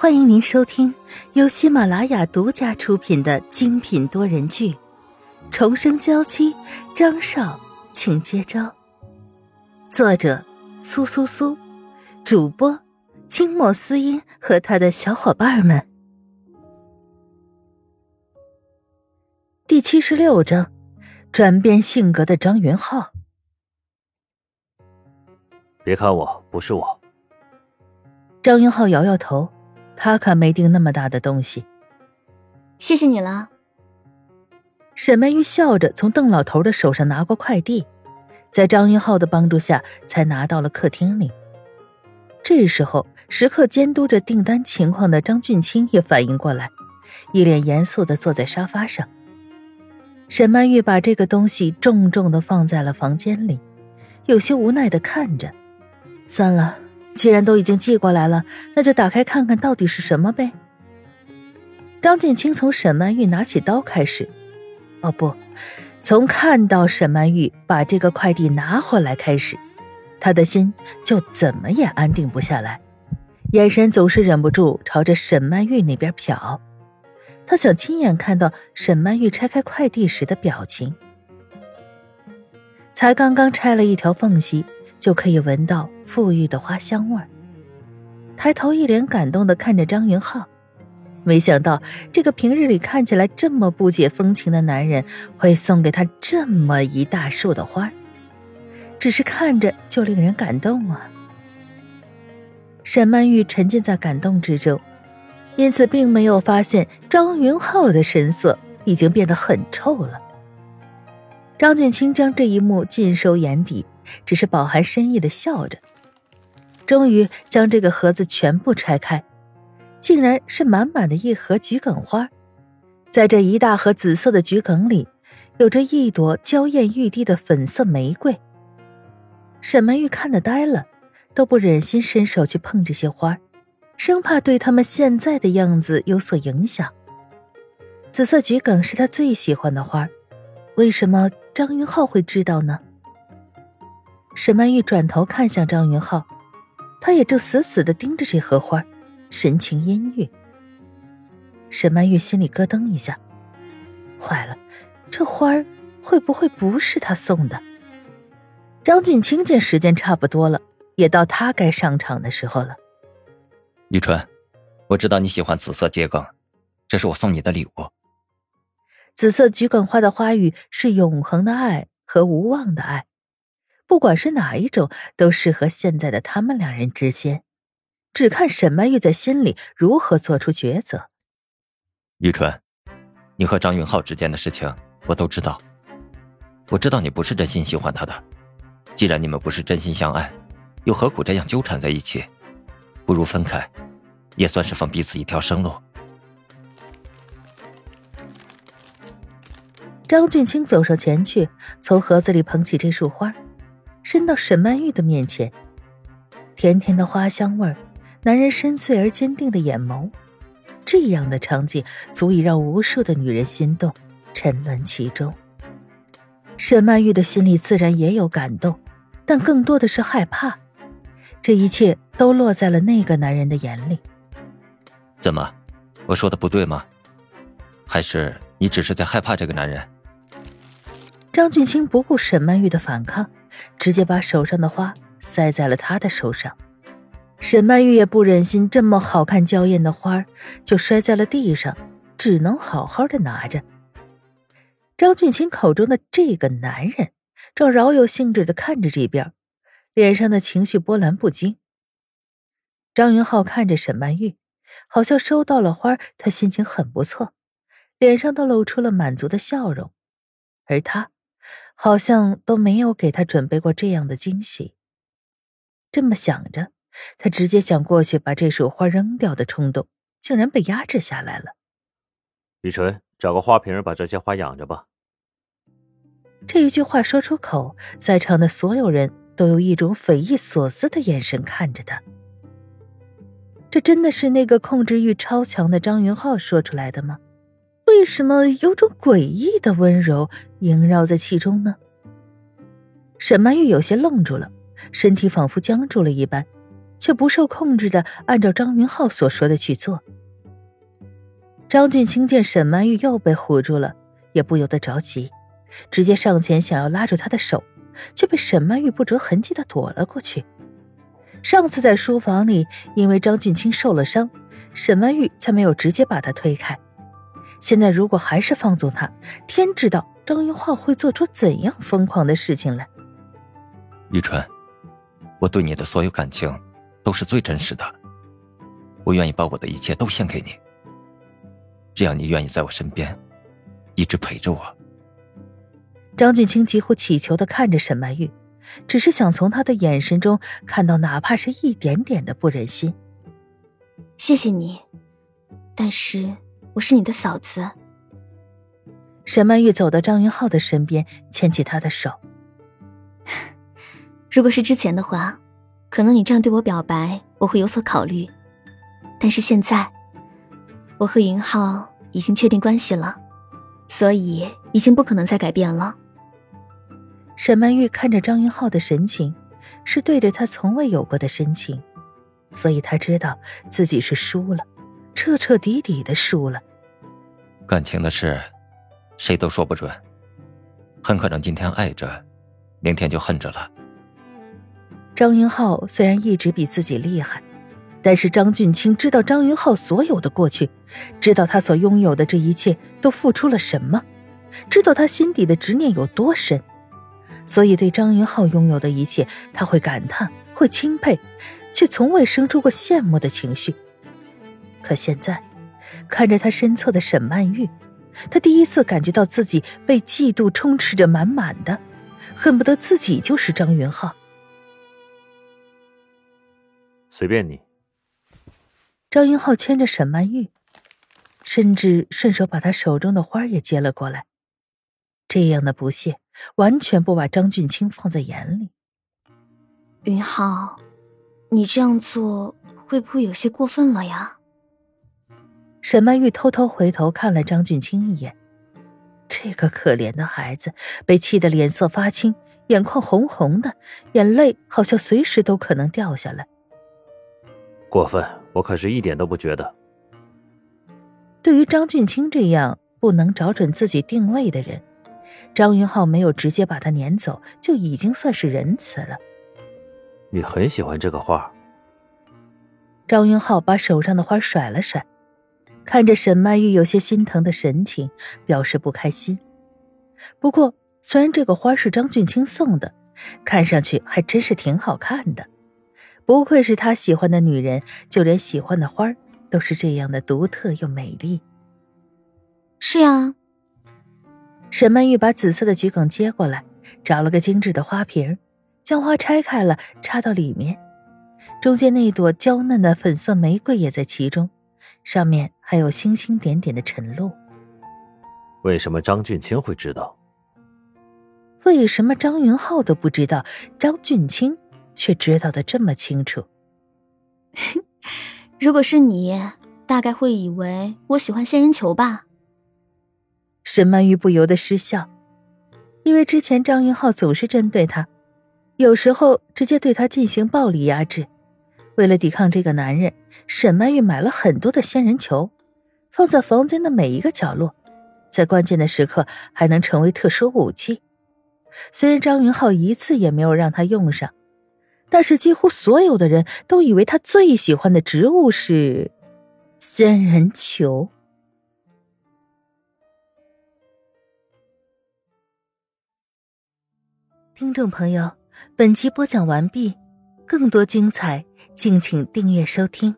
欢迎您收听由喜马拉雅独家出品的精品多人剧《重生娇妻》，张少，请接招。作者：苏苏苏，主播：清墨思音和他的小伙伴们。第七十六章：转变性格的张云浩。别看我，不是我。张云浩摇摇头。他可没订那么大的东西。谢谢你了。沈曼玉笑着从邓老头的手上拿过快递，在张云浩的帮助下才拿到了客厅里。这时候，时刻监督着订单情况的张俊清也反应过来，一脸严肃的坐在沙发上。沈曼玉把这个东西重重的放在了房间里，有些无奈的看着。算了。既然都已经寄过来了，那就打开看看到底是什么呗。张建清从沈曼玉拿起刀开始，哦不，从看到沈曼玉把这个快递拿回来开始，他的心就怎么也安定不下来，眼神总是忍不住朝着沈曼玉那边瞟。他想亲眼看到沈曼玉拆开快递时的表情。才刚刚拆了一条缝隙。就可以闻到馥郁的花香味儿。抬头一脸感动的看着张云浩，没想到这个平日里看起来这么不解风情的男人会送给他这么一大束的花，只是看着就令人感动啊。沈曼玉沉浸在感动之中，因此并没有发现张云浩的神色已经变得很臭了。张俊清将这一幕尽收眼底。只是饱含深意的笑着，终于将这个盒子全部拆开，竟然是满满的一盒桔梗花。在这一大盒紫色的桔梗里，有着一朵娇艳欲滴的粉色玫瑰。沈曼玉看得呆了，都不忍心伸手去碰这些花，生怕对他们现在的样子有所影响。紫色桔梗是她最喜欢的花，为什么张云浩会知道呢？沈曼玉转头看向张云浩，他也正死死的盯着这荷花，神情阴郁。沈曼玉心里咯噔一下，坏了，这花儿会不会不是他送的？张俊清见时间差不多了，也到他该上场的时候了。玉春，我知道你喜欢紫色桔梗，这是我送你的礼物。紫色桔梗花的花语是永恒的爱和无望的爱。不管是哪一种，都适合现在的他们两人之间，只看沈曼玉在心里如何做出抉择。玉春，你和张云浩之间的事情我都知道，我知道你不是真心喜欢他的。既然你们不是真心相爱，又何苦这样纠缠在一起？不如分开，也算是放彼此一条生路。张俊清走上前去，从盒子里捧起这束花。伸到沈曼玉的面前，甜甜的花香味儿，男人深邃而坚定的眼眸，这样的场景足以让无数的女人心动，沉沦其中。沈曼玉的心里自然也有感动，但更多的是害怕。这一切都落在了那个男人的眼里。怎么，我说的不对吗？还是你只是在害怕这个男人？张俊清不顾沈曼玉的反抗。直接把手上的花塞在了他的手上，沈曼玉也不忍心这么好看娇艳的花就摔在了地上，只能好好的拿着。张俊清口中的这个男人正饶有兴致的看着这边，脸上的情绪波澜不惊。张云浩看着沈曼玉，好像收到了花，他心情很不错，脸上都露出了满足的笑容，而他。好像都没有给他准备过这样的惊喜。这么想着，他直接想过去把这束花扔掉的冲动，竟然被压制下来了。雨纯，找个花瓶把这些花养着吧。这一句话说出口，在场的所有人都用一种匪夷所思的眼神看着他。这真的是那个控制欲超强的张云浩说出来的吗？为什么有种诡异的温柔萦绕在其中呢？沈曼玉有些愣住了，身体仿佛僵住了一般，却不受控制的按照张云浩所说的去做。张俊清见沈曼玉又被唬住了，也不由得着急，直接上前想要拉住她的手，却被沈曼玉不着痕迹的躲了过去。上次在书房里，因为张俊清受了伤，沈曼玉才没有直接把他推开。现在如果还是放纵他，天知道张云浩会做出怎样疯狂的事情来。玉春，我对你的所有感情都是最真实的，我愿意把我的一切都献给你。只要你愿意在我身边，一直陪着我。张俊清几乎乞求的看着沈曼玉，只是想从他的眼神中看到哪怕是一点点的不忍心。谢谢你，但是我是你的嫂子。沈曼玉走到张云浩的身边，牵起他的手。如果是之前的话，可能你这样对我表白，我会有所考虑。但是现在，我和云浩。已经确定关系了，所以已经不可能再改变了。沈曼玉看着张云浩的神情，是对着他从未有过的深情，所以他知道自己是输了，彻彻底底的输了。感情的事，谁都说不准，很可能今天爱着，明天就恨着了。张云浩虽然一直比自己厉害。但是张俊清知道张云浩所有的过去，知道他所拥有的这一切都付出了什么，知道他心底的执念有多深，所以对张云浩拥有的一切，他会感叹，会钦佩，却从未生出过羡慕的情绪。可现在，看着他身侧的沈曼玉，他第一次感觉到自己被嫉妒充斥着满满的，恨不得自己就是张云浩。随便你。张云浩牵着沈曼玉，甚至顺手把她手中的花也接了过来。这样的不屑，完全不把张俊清放在眼里。云浩，你这样做会不会有些过分了呀？沈曼玉偷偷回头看了张俊清一眼，这个可怜的孩子被气得脸色发青，眼眶红红的，眼泪好像随时都可能掉下来。过分。我可是一点都不觉得。对于张俊清这样不能找准自己定位的人，张云浩没有直接把他撵走，就已经算是仁慈了。你很喜欢这个花。张云浩把手上的花甩了甩，看着沈曼玉有些心疼的神情，表示不开心。不过，虽然这个花是张俊清送的，看上去还真是挺好看的。不愧是他喜欢的女人，就连喜欢的花都是这样的独特又美丽。是呀。沈曼玉把紫色的桔梗接过来，找了个精致的花瓶，将花拆开了，插到里面。中间那朵娇嫩的粉色玫瑰也在其中，上面还有星星点点的晨露。为什么张俊清会知道？为什么张云浩都不知道？张俊清。却知道的这么清楚。如果是你，大概会以为我喜欢仙人球吧？沈曼玉不由得失笑，因为之前张云浩总是针对她，有时候直接对她进行暴力压制。为了抵抗这个男人，沈曼玉买了很多的仙人球，放在房间的每一个角落，在关键的时刻还能成为特殊武器。虽然张云浩一次也没有让她用上。但是几乎所有的人都以为他最喜欢的植物是仙人球。听众朋友，本集播讲完毕，更多精彩，敬请订阅收听。